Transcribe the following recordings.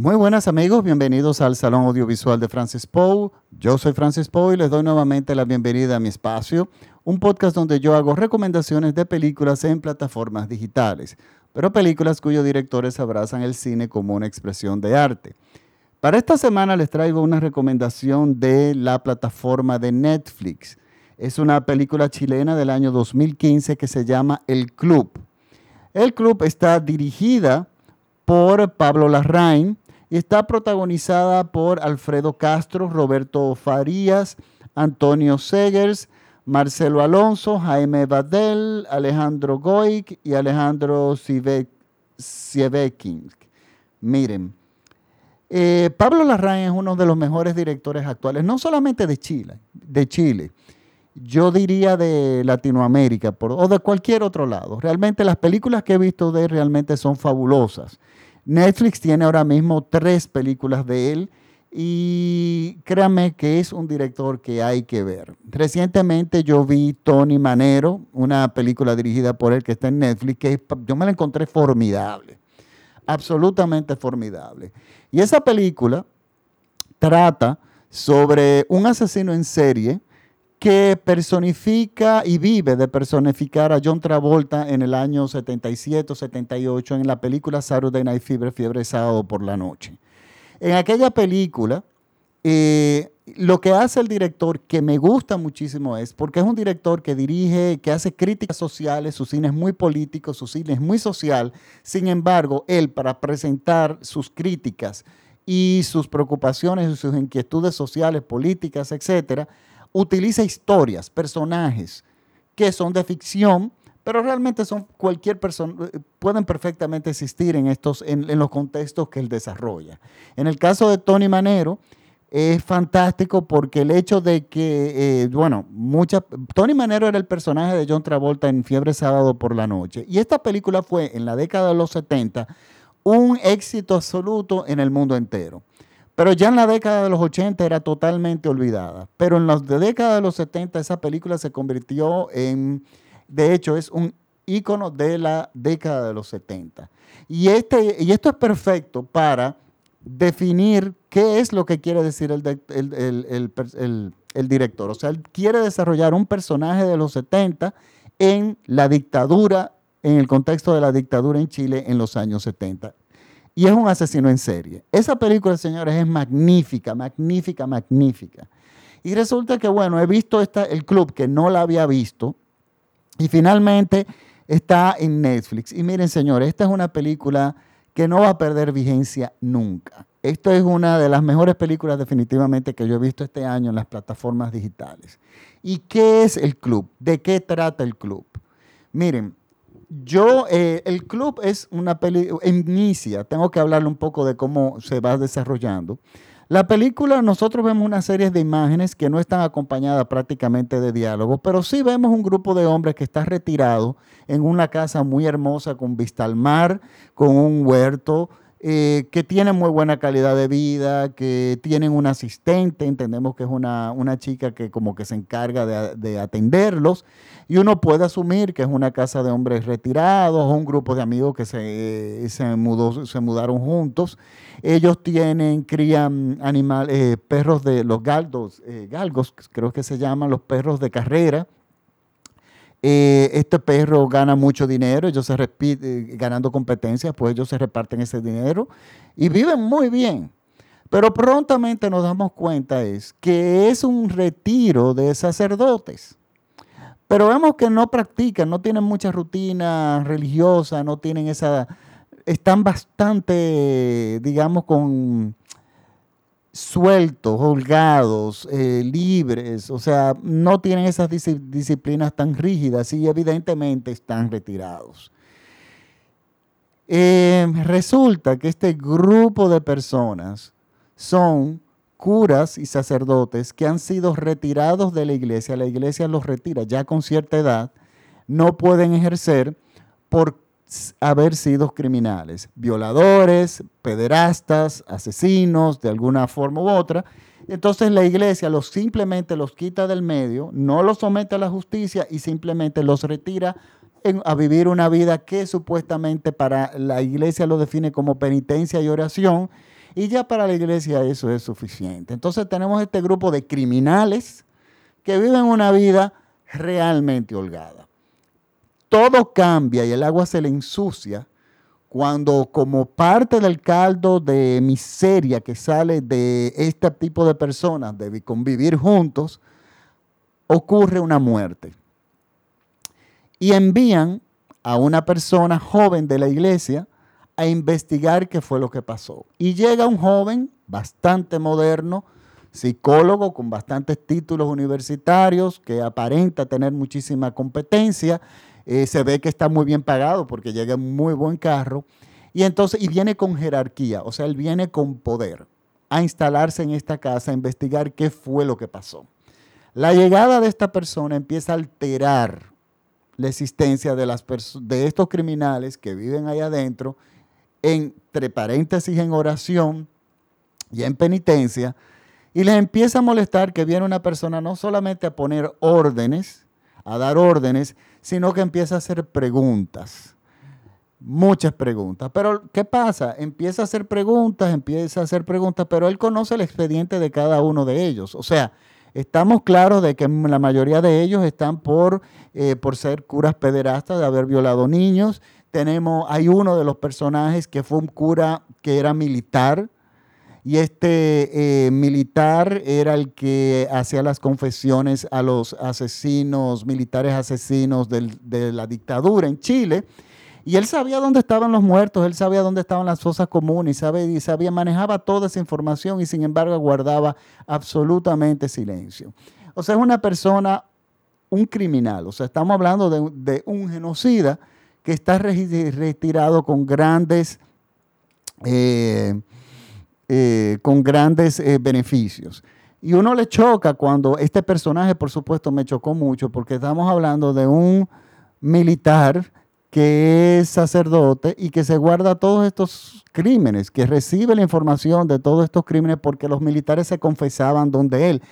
Muy buenas amigos, bienvenidos al Salón Audiovisual de Francis Poe. Yo soy Francis Poe y les doy nuevamente la bienvenida a mi espacio, un podcast donde yo hago recomendaciones de películas en plataformas digitales, pero películas cuyos directores abrazan el cine como una expresión de arte. Para esta semana les traigo una recomendación de la plataforma de Netflix. Es una película chilena del año 2015 que se llama El Club. El Club está dirigida por Pablo Larraín y está protagonizada por Alfredo Castro, Roberto Farías, Antonio Segers, Marcelo Alonso, Jaime Badel, Alejandro Goic y Alejandro Sieveking. Miren, eh, Pablo Larraín es uno de los mejores directores actuales, no solamente de Chile, de Chile, yo diría de Latinoamérica o de cualquier otro lado. Realmente las películas que he visto de él realmente son fabulosas. Netflix tiene ahora mismo tres películas de él y créanme que es un director que hay que ver. Recientemente yo vi Tony Manero, una película dirigida por él que está en Netflix, que yo me la encontré formidable absolutamente formidable. Y esa película trata sobre un asesino en serie que personifica y vive de personificar a John Travolta en el año 77 78 en la película Saturday Night Fever, Fiebre Sábado por la Noche. En aquella película, eh, lo que hace el director, que me gusta muchísimo, es porque es un director que dirige, que hace críticas sociales, su cine es muy político, su cine es muy social. Sin embargo, él para presentar sus críticas y sus preocupaciones y sus inquietudes sociales, políticas, etcétera, utiliza historias, personajes que son de ficción, pero realmente son cualquier persona, pueden perfectamente existir en, estos, en los contextos que él desarrolla. En el caso de Tony Manero, es fantástico porque el hecho de que, eh, bueno, mucha, Tony Manero era el personaje de John Travolta en Fiebre Sábado por la Noche. Y esta película fue en la década de los 70 un éxito absoluto en el mundo entero. Pero ya en la década de los 80 era totalmente olvidada. Pero en la década de los 70 esa película se convirtió en, de hecho, es un ícono de la década de los 70. Y, este, y esto es perfecto para definir qué es lo que quiere decir el, director. O sea, él quiere desarrollar un personaje de los 70 en la dictadura, en el contexto de la dictadura en Chile en los años 70. Y es un asesino en serie. Esa película, señores, es magnífica, magnífica, magnífica. Y resulta que, bueno, he visto el club que no la había visto y finalmente está en Netflix. Y miren, señores, esta es una película que no va a perder vigencia nunca. Esto es una de las mejores películas definitivamente que yo he visto este año en las plataformas digitales. ¿Y qué es el club? ¿De qué trata el club? Miren, yo, eh, el club es una película, inicia, tengo que hablarle un poco de cómo se va desarrollando. La película, nosotros vemos una serie de imágenes que no están acompañadas prácticamente de diálogos, pero sí vemos un grupo de hombres que está retirado en una casa muy hermosa con vista al mar, con un huerto, eh, que tienen muy buena calidad de vida, que tienen un asistente, entendemos que es una, chica que como que se encarga de, atenderlos, y uno puede asumir que es una casa de hombres retirados o un grupo de amigos que se, se, mudó, se mudaron juntos. Ellos tienen, crían animales, eh, perros de los galdos, eh, galgos, creo que se llaman los perros de carrera, eh, este perro gana mucho dinero, ellos se repiten, ganando competencias, pues ellos se reparten ese dinero y viven muy bien. Pero prontamente nos damos cuenta es que es un retiro de sacerdotes. Pero vemos que no practican, no tienen mucha rutina religiosa, no tienen esa, están bastante, digamos, con sueltos, holgados, eh, libres, o sea, no tienen esas disciplinas tan rígidas y evidentemente están retirados. Eh, resulta que este grupo de personas son curas y sacerdotes que han sido retirados de la iglesia, la iglesia los retira ya con cierta edad, no pueden ejercer por haber sido criminales, violadores, pederastas, asesinos, de alguna forma u otra. Entonces la iglesia los simplemente los quita del medio, no los somete a la justicia y simplemente los retira a vivir una vida que supuestamente para la iglesia lo define como penitencia y oración Y ya para la iglesia eso es suficiente. Entonces tenemos este grupo de criminales que viven una vida realmente holgada. Todo cambia y el agua se le ensucia cuando como parte del caldo de miseria que sale de este tipo de personas, de convivir juntos, ocurre una muerte. Y envían a una persona joven de la iglesia a investigar qué fue lo que pasó. Y llega un joven bastante moderno, psicólogo con bastantes títulos universitarios, que aparenta tener muchísima competencia eh, se ve que está muy bien pagado porque llega en muy buen carro. Y entonces, y viene con jerarquía, o sea, él viene con poder a instalarse en esta casa, a investigar qué fue lo que pasó. La llegada de esta persona empieza a alterar la existencia de, las de estos criminales que viven ahí adentro, entre paréntesis en oración y en penitencia, y les empieza a molestar que viene una persona no solamente a poner órdenes, a dar órdenes, sino que empieza a hacer preguntas. Muchas preguntas. Pero, ¿qué pasa? Empieza a hacer preguntas, empieza a hacer preguntas, pero él conoce el expediente de cada uno de ellos. O sea, estamos claros de que la mayoría de ellos están por, eh, por ser curas pederastas, de haber violado niños. Tenemos, hay uno de los personajes que fue un cura que era militar, y este eh, militar era el que hacía las confesiones a los asesinos, militares asesinos de la dictadura en Chile. Y él sabía dónde estaban los muertos, él sabía dónde estaban las fosas comunes, sabía, sabía, manejaba toda esa información y sin embargo guardaba absolutamente silencio. O sea, es una persona, un criminal, o sea, estamos hablando de, un genocida que está retirado con grandes... Eh, eh, con grandes eh, beneficios. Y uno le choca cuando este personaje, por supuesto, me chocó mucho porque estamos hablando de un militar que es sacerdote y que se guarda todos estos crímenes, que recibe la información de todos estos crímenes porque los militares se confesaban donde él.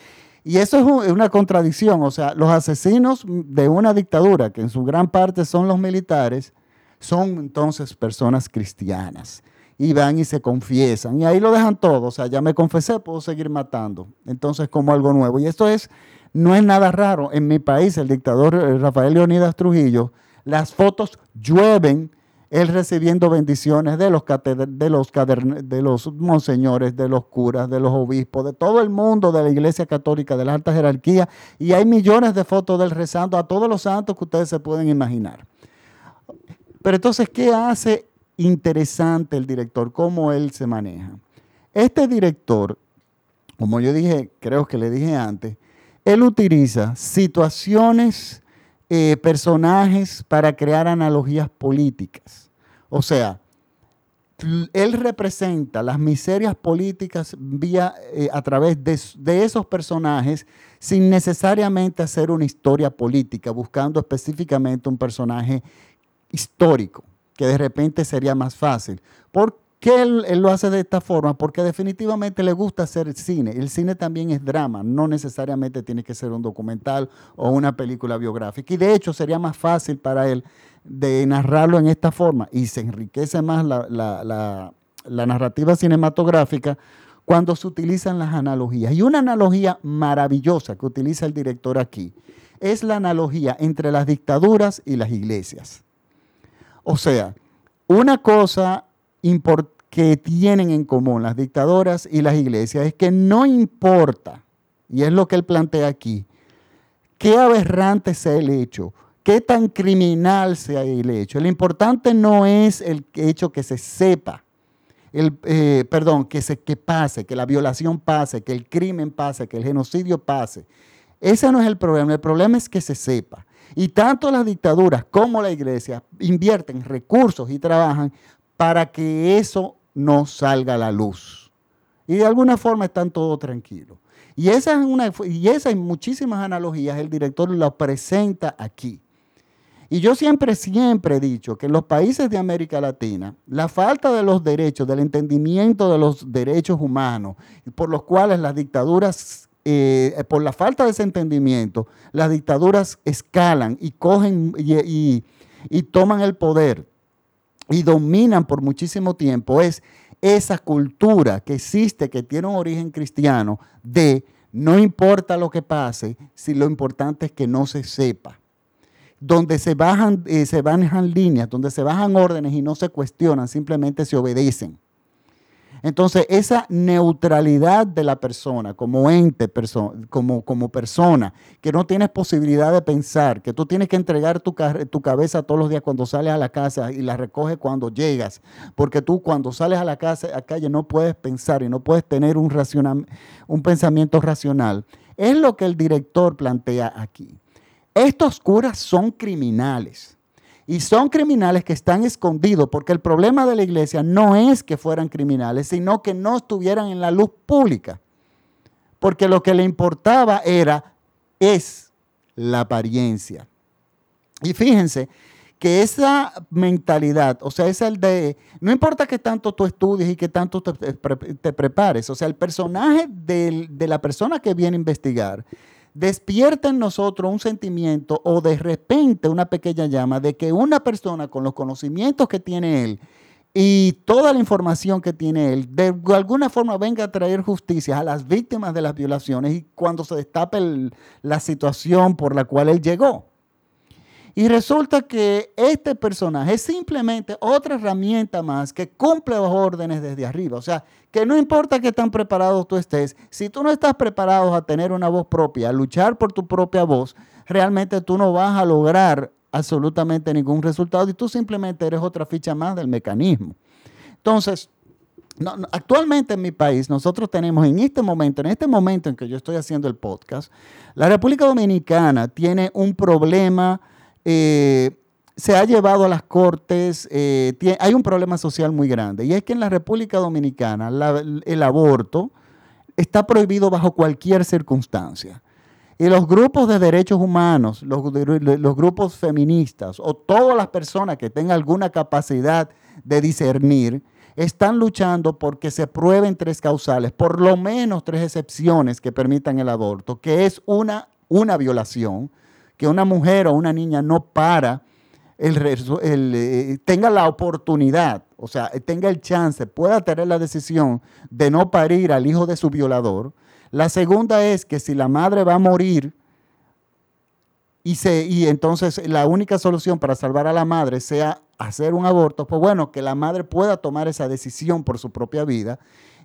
Y eso es una contradicción, o sea, los asesinos de una dictadura, que en su gran parte son los militares, son entonces personas cristianas y van y se confiesan. Y ahí lo dejan todo. O sea, ya me confesé, puedo seguir matando. Entonces, como algo nuevo. Y esto es, no es nada raro. En mi país, el dictador eh, Rafael Leonidas Trujillo, las fotos llueven él recibiendo bendiciones de los, de los, de los monseñores, de los curas, de los obispos, de todo el mundo de la Iglesia Católica, de la alta jerarquía. Y hay millones de fotos de él rezando a todos los santos que ustedes se pueden imaginar. Pero entonces, ¿qué hace interesante el director, cómo él se maneja. Este director, como yo dije, creo que le dije antes, él utiliza situaciones, eh, personajes para crear analogías políticas. O sea, él representa las miserias políticas eh, a través de, esos personajes sin necesariamente hacer una historia política, buscando específicamente un personaje histórico que de repente sería más fácil. ¿Por qué él, lo hace de esta forma? Porque definitivamente le gusta hacer cine. El cine también es drama, no necesariamente tiene que ser un documental o una película biográfica. Y de hecho sería más fácil para él de narrarlo en esta forma y se enriquece más la, la narrativa cinematográfica cuando se utilizan las analogías. Y una analogía maravillosa que utiliza el director aquí es la analogía entre las dictaduras y las iglesias. O sea, una cosa que tienen en común las dictadoras y las iglesias es que no importa, y es lo que él plantea aquí, qué aberrante sea el hecho, qué tan criminal sea el hecho. Lo importante no es el hecho que se sepa, el, eh, perdón, que, se, que pase, que la violación pase, que el crimen pase, que el genocidio pase. Ese no es el problema, el problema es que se sepa. Y tanto las dictaduras como la iglesia invierten recursos y trabajan para que eso no salga a la luz. Y de alguna forma están todos tranquilos. Y esa es una, y esa y muchísimas analogías el director lo presenta aquí. Y yo siempre, siempre he dicho que en los países de América Latina, la falta de los derechos, del entendimiento de los derechos humanos, por los cuales las dictaduras eh, por la falta de ese entendimiento, las dictaduras escalan y cogen y, toman el poder y dominan por muchísimo tiempo, es esa cultura que existe, que tiene un origen cristiano, de no importa lo que pase, si lo importante es que no se sepa. Donde se bajan, eh, se bajan líneas, donde se bajan órdenes y no se cuestionan, simplemente se obedecen. Entonces, esa neutralidad de la persona como ente, como, como persona, que no tienes posibilidad de pensar, que tú tienes que entregar tu, tu, cabeza todos los días cuando sales a la casa y la recoges cuando llegas, porque tú cuando sales a la casa, a calle no puedes pensar y no puedes tener un, un pensamiento racional. Es lo que el director plantea aquí. Estos curas son criminales. Y son criminales que están escondidos, porque el problema de la iglesia no es que fueran criminales, sino que no estuvieran en la luz pública. Porque lo que le importaba era, es la apariencia. Y fíjense que esa mentalidad, o sea, es el de, no importa que tanto tú estudies y que tanto te, prepares, o sea, el personaje de la persona que viene a investigar despierta en nosotros un sentimiento o de repente una pequeña llama de que una persona con los conocimientos que tiene él y toda la información que tiene él, de alguna forma venga a traer justicia a las víctimas de las violaciones y cuando se destape la situación por la cual él llegó. Y resulta que este personaje es simplemente otra herramienta más que cumple los órdenes desde arriba. O sea, que no importa qué tan preparado tú estés, si tú no estás preparado a tener una voz propia, a luchar por tu propia voz, realmente tú no vas a lograr absolutamente ningún resultado y tú simplemente eres otra ficha más del mecanismo. Entonces, actualmente en mi país, nosotros tenemos en este momento, en este momento en que yo estoy haciendo el podcast, la República Dominicana tiene un problema eh, se ha llevado a las cortes, eh, hay un problema social muy grande, y es que en la República Dominicana el aborto está prohibido bajo cualquier circunstancia. Y los grupos de derechos humanos, los, los, grupos feministas o todas las personas que tengan alguna capacidad de discernir, están luchando porque se prueben tres causales, por lo menos tres excepciones que permitan el aborto, que es una, una violación, que una mujer o una niña no para, eh, tenga la oportunidad, o sea, tenga el chance, pueda tener la decisión de no parir al hijo de su violador. La segunda es que si la madre va a morir y, se, y entonces la única solución para salvar a la madre sea hacer un aborto, pues bueno, que la madre pueda tomar esa decisión por su propia vida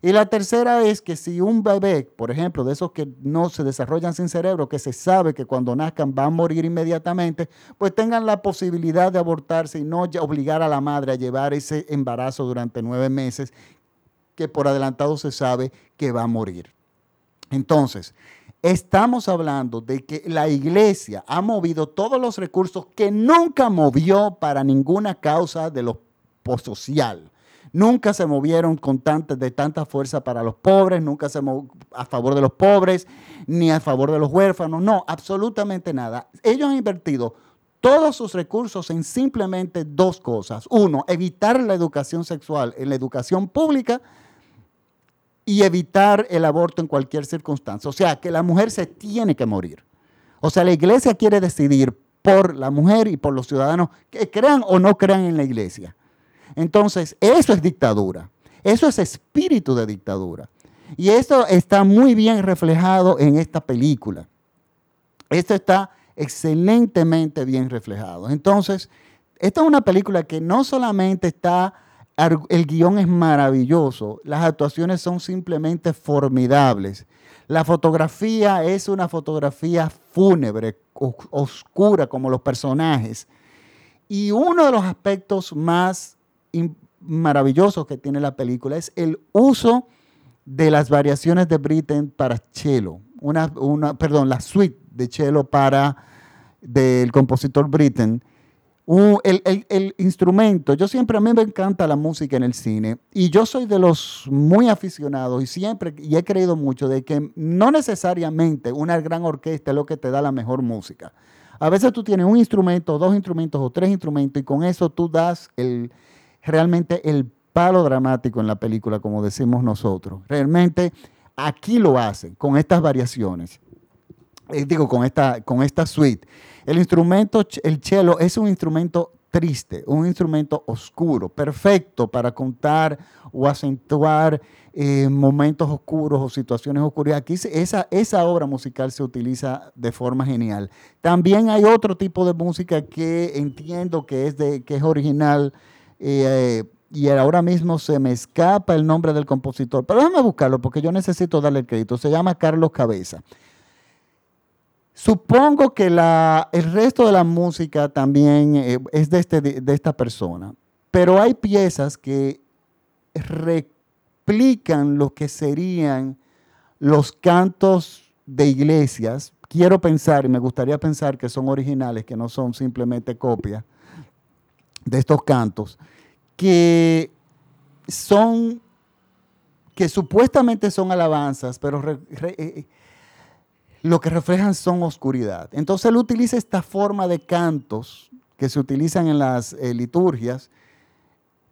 y la tercera es que si un bebé, por ejemplo, de esos que no se desarrollan sin cerebro, que se sabe que cuando nazcan van a morir inmediatamente, pues tengan la posibilidad de abortarse y no obligar a la madre a llevar ese embarazo durante nueve meses, que por adelantado se sabe que va a morir. Entonces, estamos hablando de que la iglesia ha movido todos los recursos que nunca movió para ninguna causa de lo social nunca se movieron con de tanta fuerza para los pobres, nunca se a favor de los pobres, ni a favor de los huérfanos, no, absolutamente nada. Ellos han invertido todos sus recursos en simplemente dos cosas. Uno, evitar la educación sexual en la educación pública y evitar el aborto en cualquier circunstancia. O sea, que la mujer se tiene que morir. O sea, la iglesia quiere decidir por la mujer y por los ciudadanos que crean o no crean en la iglesia. Entonces, eso es dictadura. Eso es espíritu de dictadura. Y esto está muy bien reflejado en esta película. Esto está excelentemente bien reflejado. Entonces, esta es una película que no solamente está, el guion es maravilloso, las actuaciones son simplemente formidables. La fotografía es una fotografía fúnebre, oscura como los personajes. Y uno de los aspectos más maravilloso que tiene la película es el uso de las variaciones de Britten para cello, una, una, perdón, la suite de cello para del compositor Britten. el, el, instrumento, yo siempre, a mí me encanta la música en el cine y yo soy de los muy aficionados y siempre, y he creído mucho de que no necesariamente una gran orquesta es lo que te da la mejor música. A veces tú tienes un instrumento, dos instrumentos o tres instrumentos y con eso tú das el, realmente el palo dramático en la película, como decimos nosotros. Realmente aquí lo hacen con estas variaciones. Eh, digo, con esta, con esta suite. El instrumento, el cello, es un instrumento triste, un instrumento oscuro, perfecto para contar o acentuar eh, momentos oscuros o situaciones oscuras. Aquí esa, esa obra musical se utiliza de forma genial. También hay otro tipo de música que entiendo que es, de, que es original. Eh, y ahora mismo se me escapa el nombre del compositor, pero déjame buscarlo porque yo necesito darle el crédito. Se llama Carlos Cabeza. Supongo que el resto de la música también eh, es de, este, de, esta persona, pero hay piezas que replican lo que serían los cantos de iglesias. Quiero pensar y me gustaría pensar que son originales, que no son simplemente copias de estos cantos, que son, que supuestamente son alabanzas, pero eh, lo que reflejan son oscuridad. Entonces él utiliza esta forma de cantos que se utilizan en las eh, liturgias,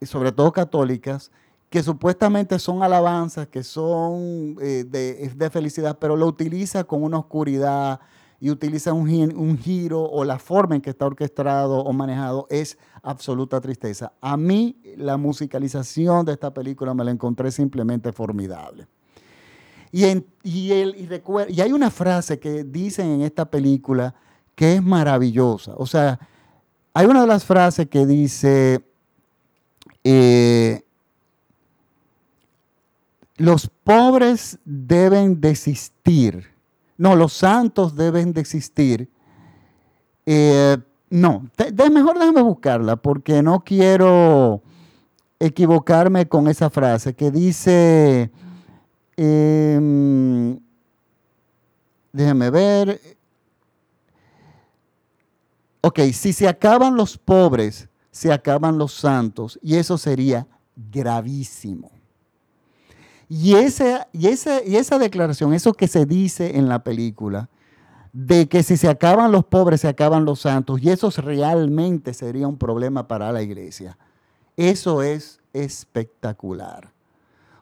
sobre todo católicas, que supuestamente son alabanzas, que son eh, de, felicidad, pero lo utiliza con una oscuridad y utiliza un, un, giro o la forma en que está orquestado o manejado es absoluta tristeza. A mí la musicalización de esta película me la encontré simplemente formidable. Y, y, y, hay una frase que dicen en esta película que es maravillosa. O sea, hay una de las frases que dice, eh, los pobres deben desistir. No, los santos deben desistir. Eh, no, de, mejor déjame buscarla porque no quiero equivocarme con esa frase que dice eh, déjeme ver. Ok, si se acaban los pobres, se acaban los santos, y eso sería gravísimo. Y, ese, y, ese, y esa declaración, eso que se dice en la película, de que si se acaban los pobres, se acaban los santos, y eso realmente sería un problema para la iglesia. Eso es espectacular,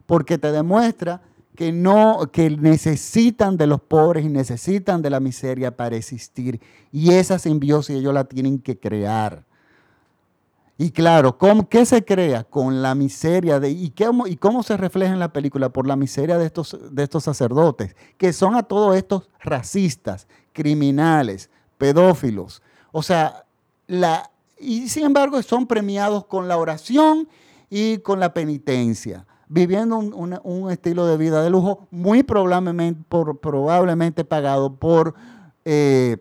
porque te demuestra que no, que necesitan de los pobres y necesitan de la miseria para existir. Y esa simbiosis ellos la tienen que crear. Y claro, ¿cómo, ¿qué se crea? Con la miseria de, y, qué, y cómo se refleja en la película por la miseria de estos, de estos sacerdotes, que son a todos estos racistas, criminales, pedófilos. O sea, la, y sin embargo son premiados con la oración y con la penitencia viviendo un, estilo de vida de lujo muy probablemente, probablemente pagado por eh,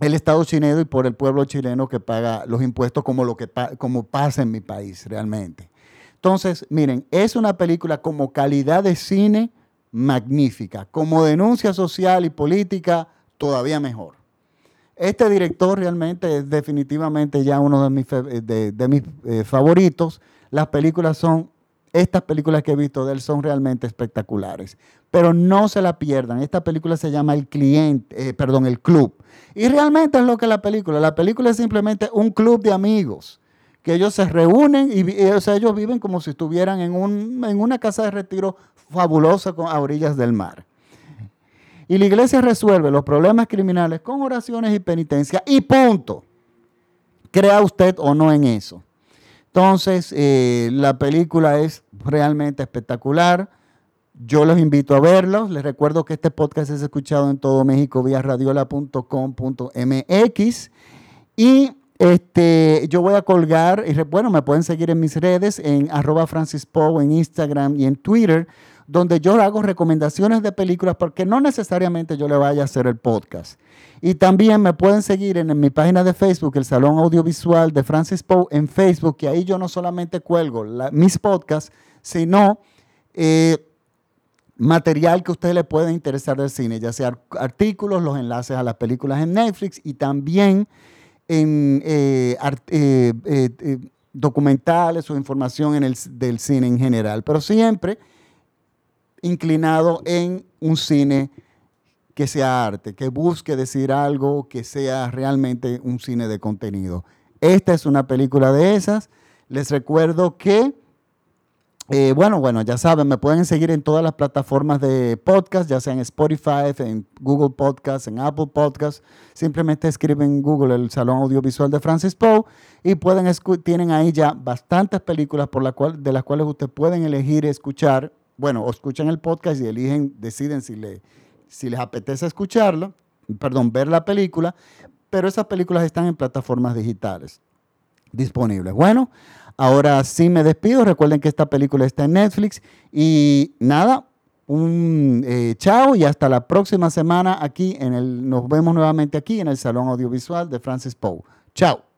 el Estado chileno y por el pueblo chileno que paga los impuestos como, lo que, como pasa en mi país realmente. Entonces, miren, es una película como calidad de cine magnífica, como denuncia social y política todavía mejor. Este director realmente es definitivamente ya uno de mis, de, mis eh, favoritos. Las películas son estas películas que he visto de él son realmente espectaculares. Pero no se la pierdan. Esta película se llama El Cliente, eh, perdón, El Club. Y realmente es lo que es la película. La película es simplemente un club de amigos que ellos se reúnen y, ellos viven como si estuvieran en, una casa de retiro fabulosa a orillas del mar. Y la iglesia resuelve los problemas criminales con oraciones y penitencia y punto. Crea usted o no en eso. Entonces, eh, la película es realmente espectacular. Yo los invito a verlos. Les recuerdo que este podcast es escuchado en todo México vía radiola.com.mx. Y este, yo voy a colgar, y bueno, me pueden seguir en mis redes, en arroba en Instagram y en Twitter, donde yo hago recomendaciones de películas porque no necesariamente yo le vaya a hacer el podcast. Y también me pueden seguir en, mi página de Facebook, el Salón Audiovisual de Francis Poe, en Facebook, que ahí yo no solamente cuelgo mis podcasts, sino eh, material que a ustedes les pueda interesar del cine, ya sea artículos, los enlaces a las películas en Netflix y también en eh, eh, documentales o información en el, del cine en general, pero siempre inclinado en un cine que sea arte, que busque decir algo, que sea realmente un cine de contenido. Esta es una película de esas. Les recuerdo que Eh, bueno, bueno, ya saben, me pueden seguir en todas las plataformas de podcast, ya sea en Spotify, en Google Podcast, en Apple Podcast. Simplemente escriben en Google el Salón Audiovisual de Francis Poe y pueden tienen ahí ya bastantes películas por la cual, de las cuales ustedes pueden elegir escuchar. Bueno, escuchan el podcast y eligen, deciden si, le, si les apetece escucharlo, perdón, ver la película, pero esas películas están en plataformas digitales disponibles. Bueno, Ahora sí me despido. Recuerden que esta película está en Netflix. Y nada, un eh, chao y hasta la próxima semana aquí en el, nos vemos nuevamente aquí en el Salón Audiovisual de Francis Poe. Chao.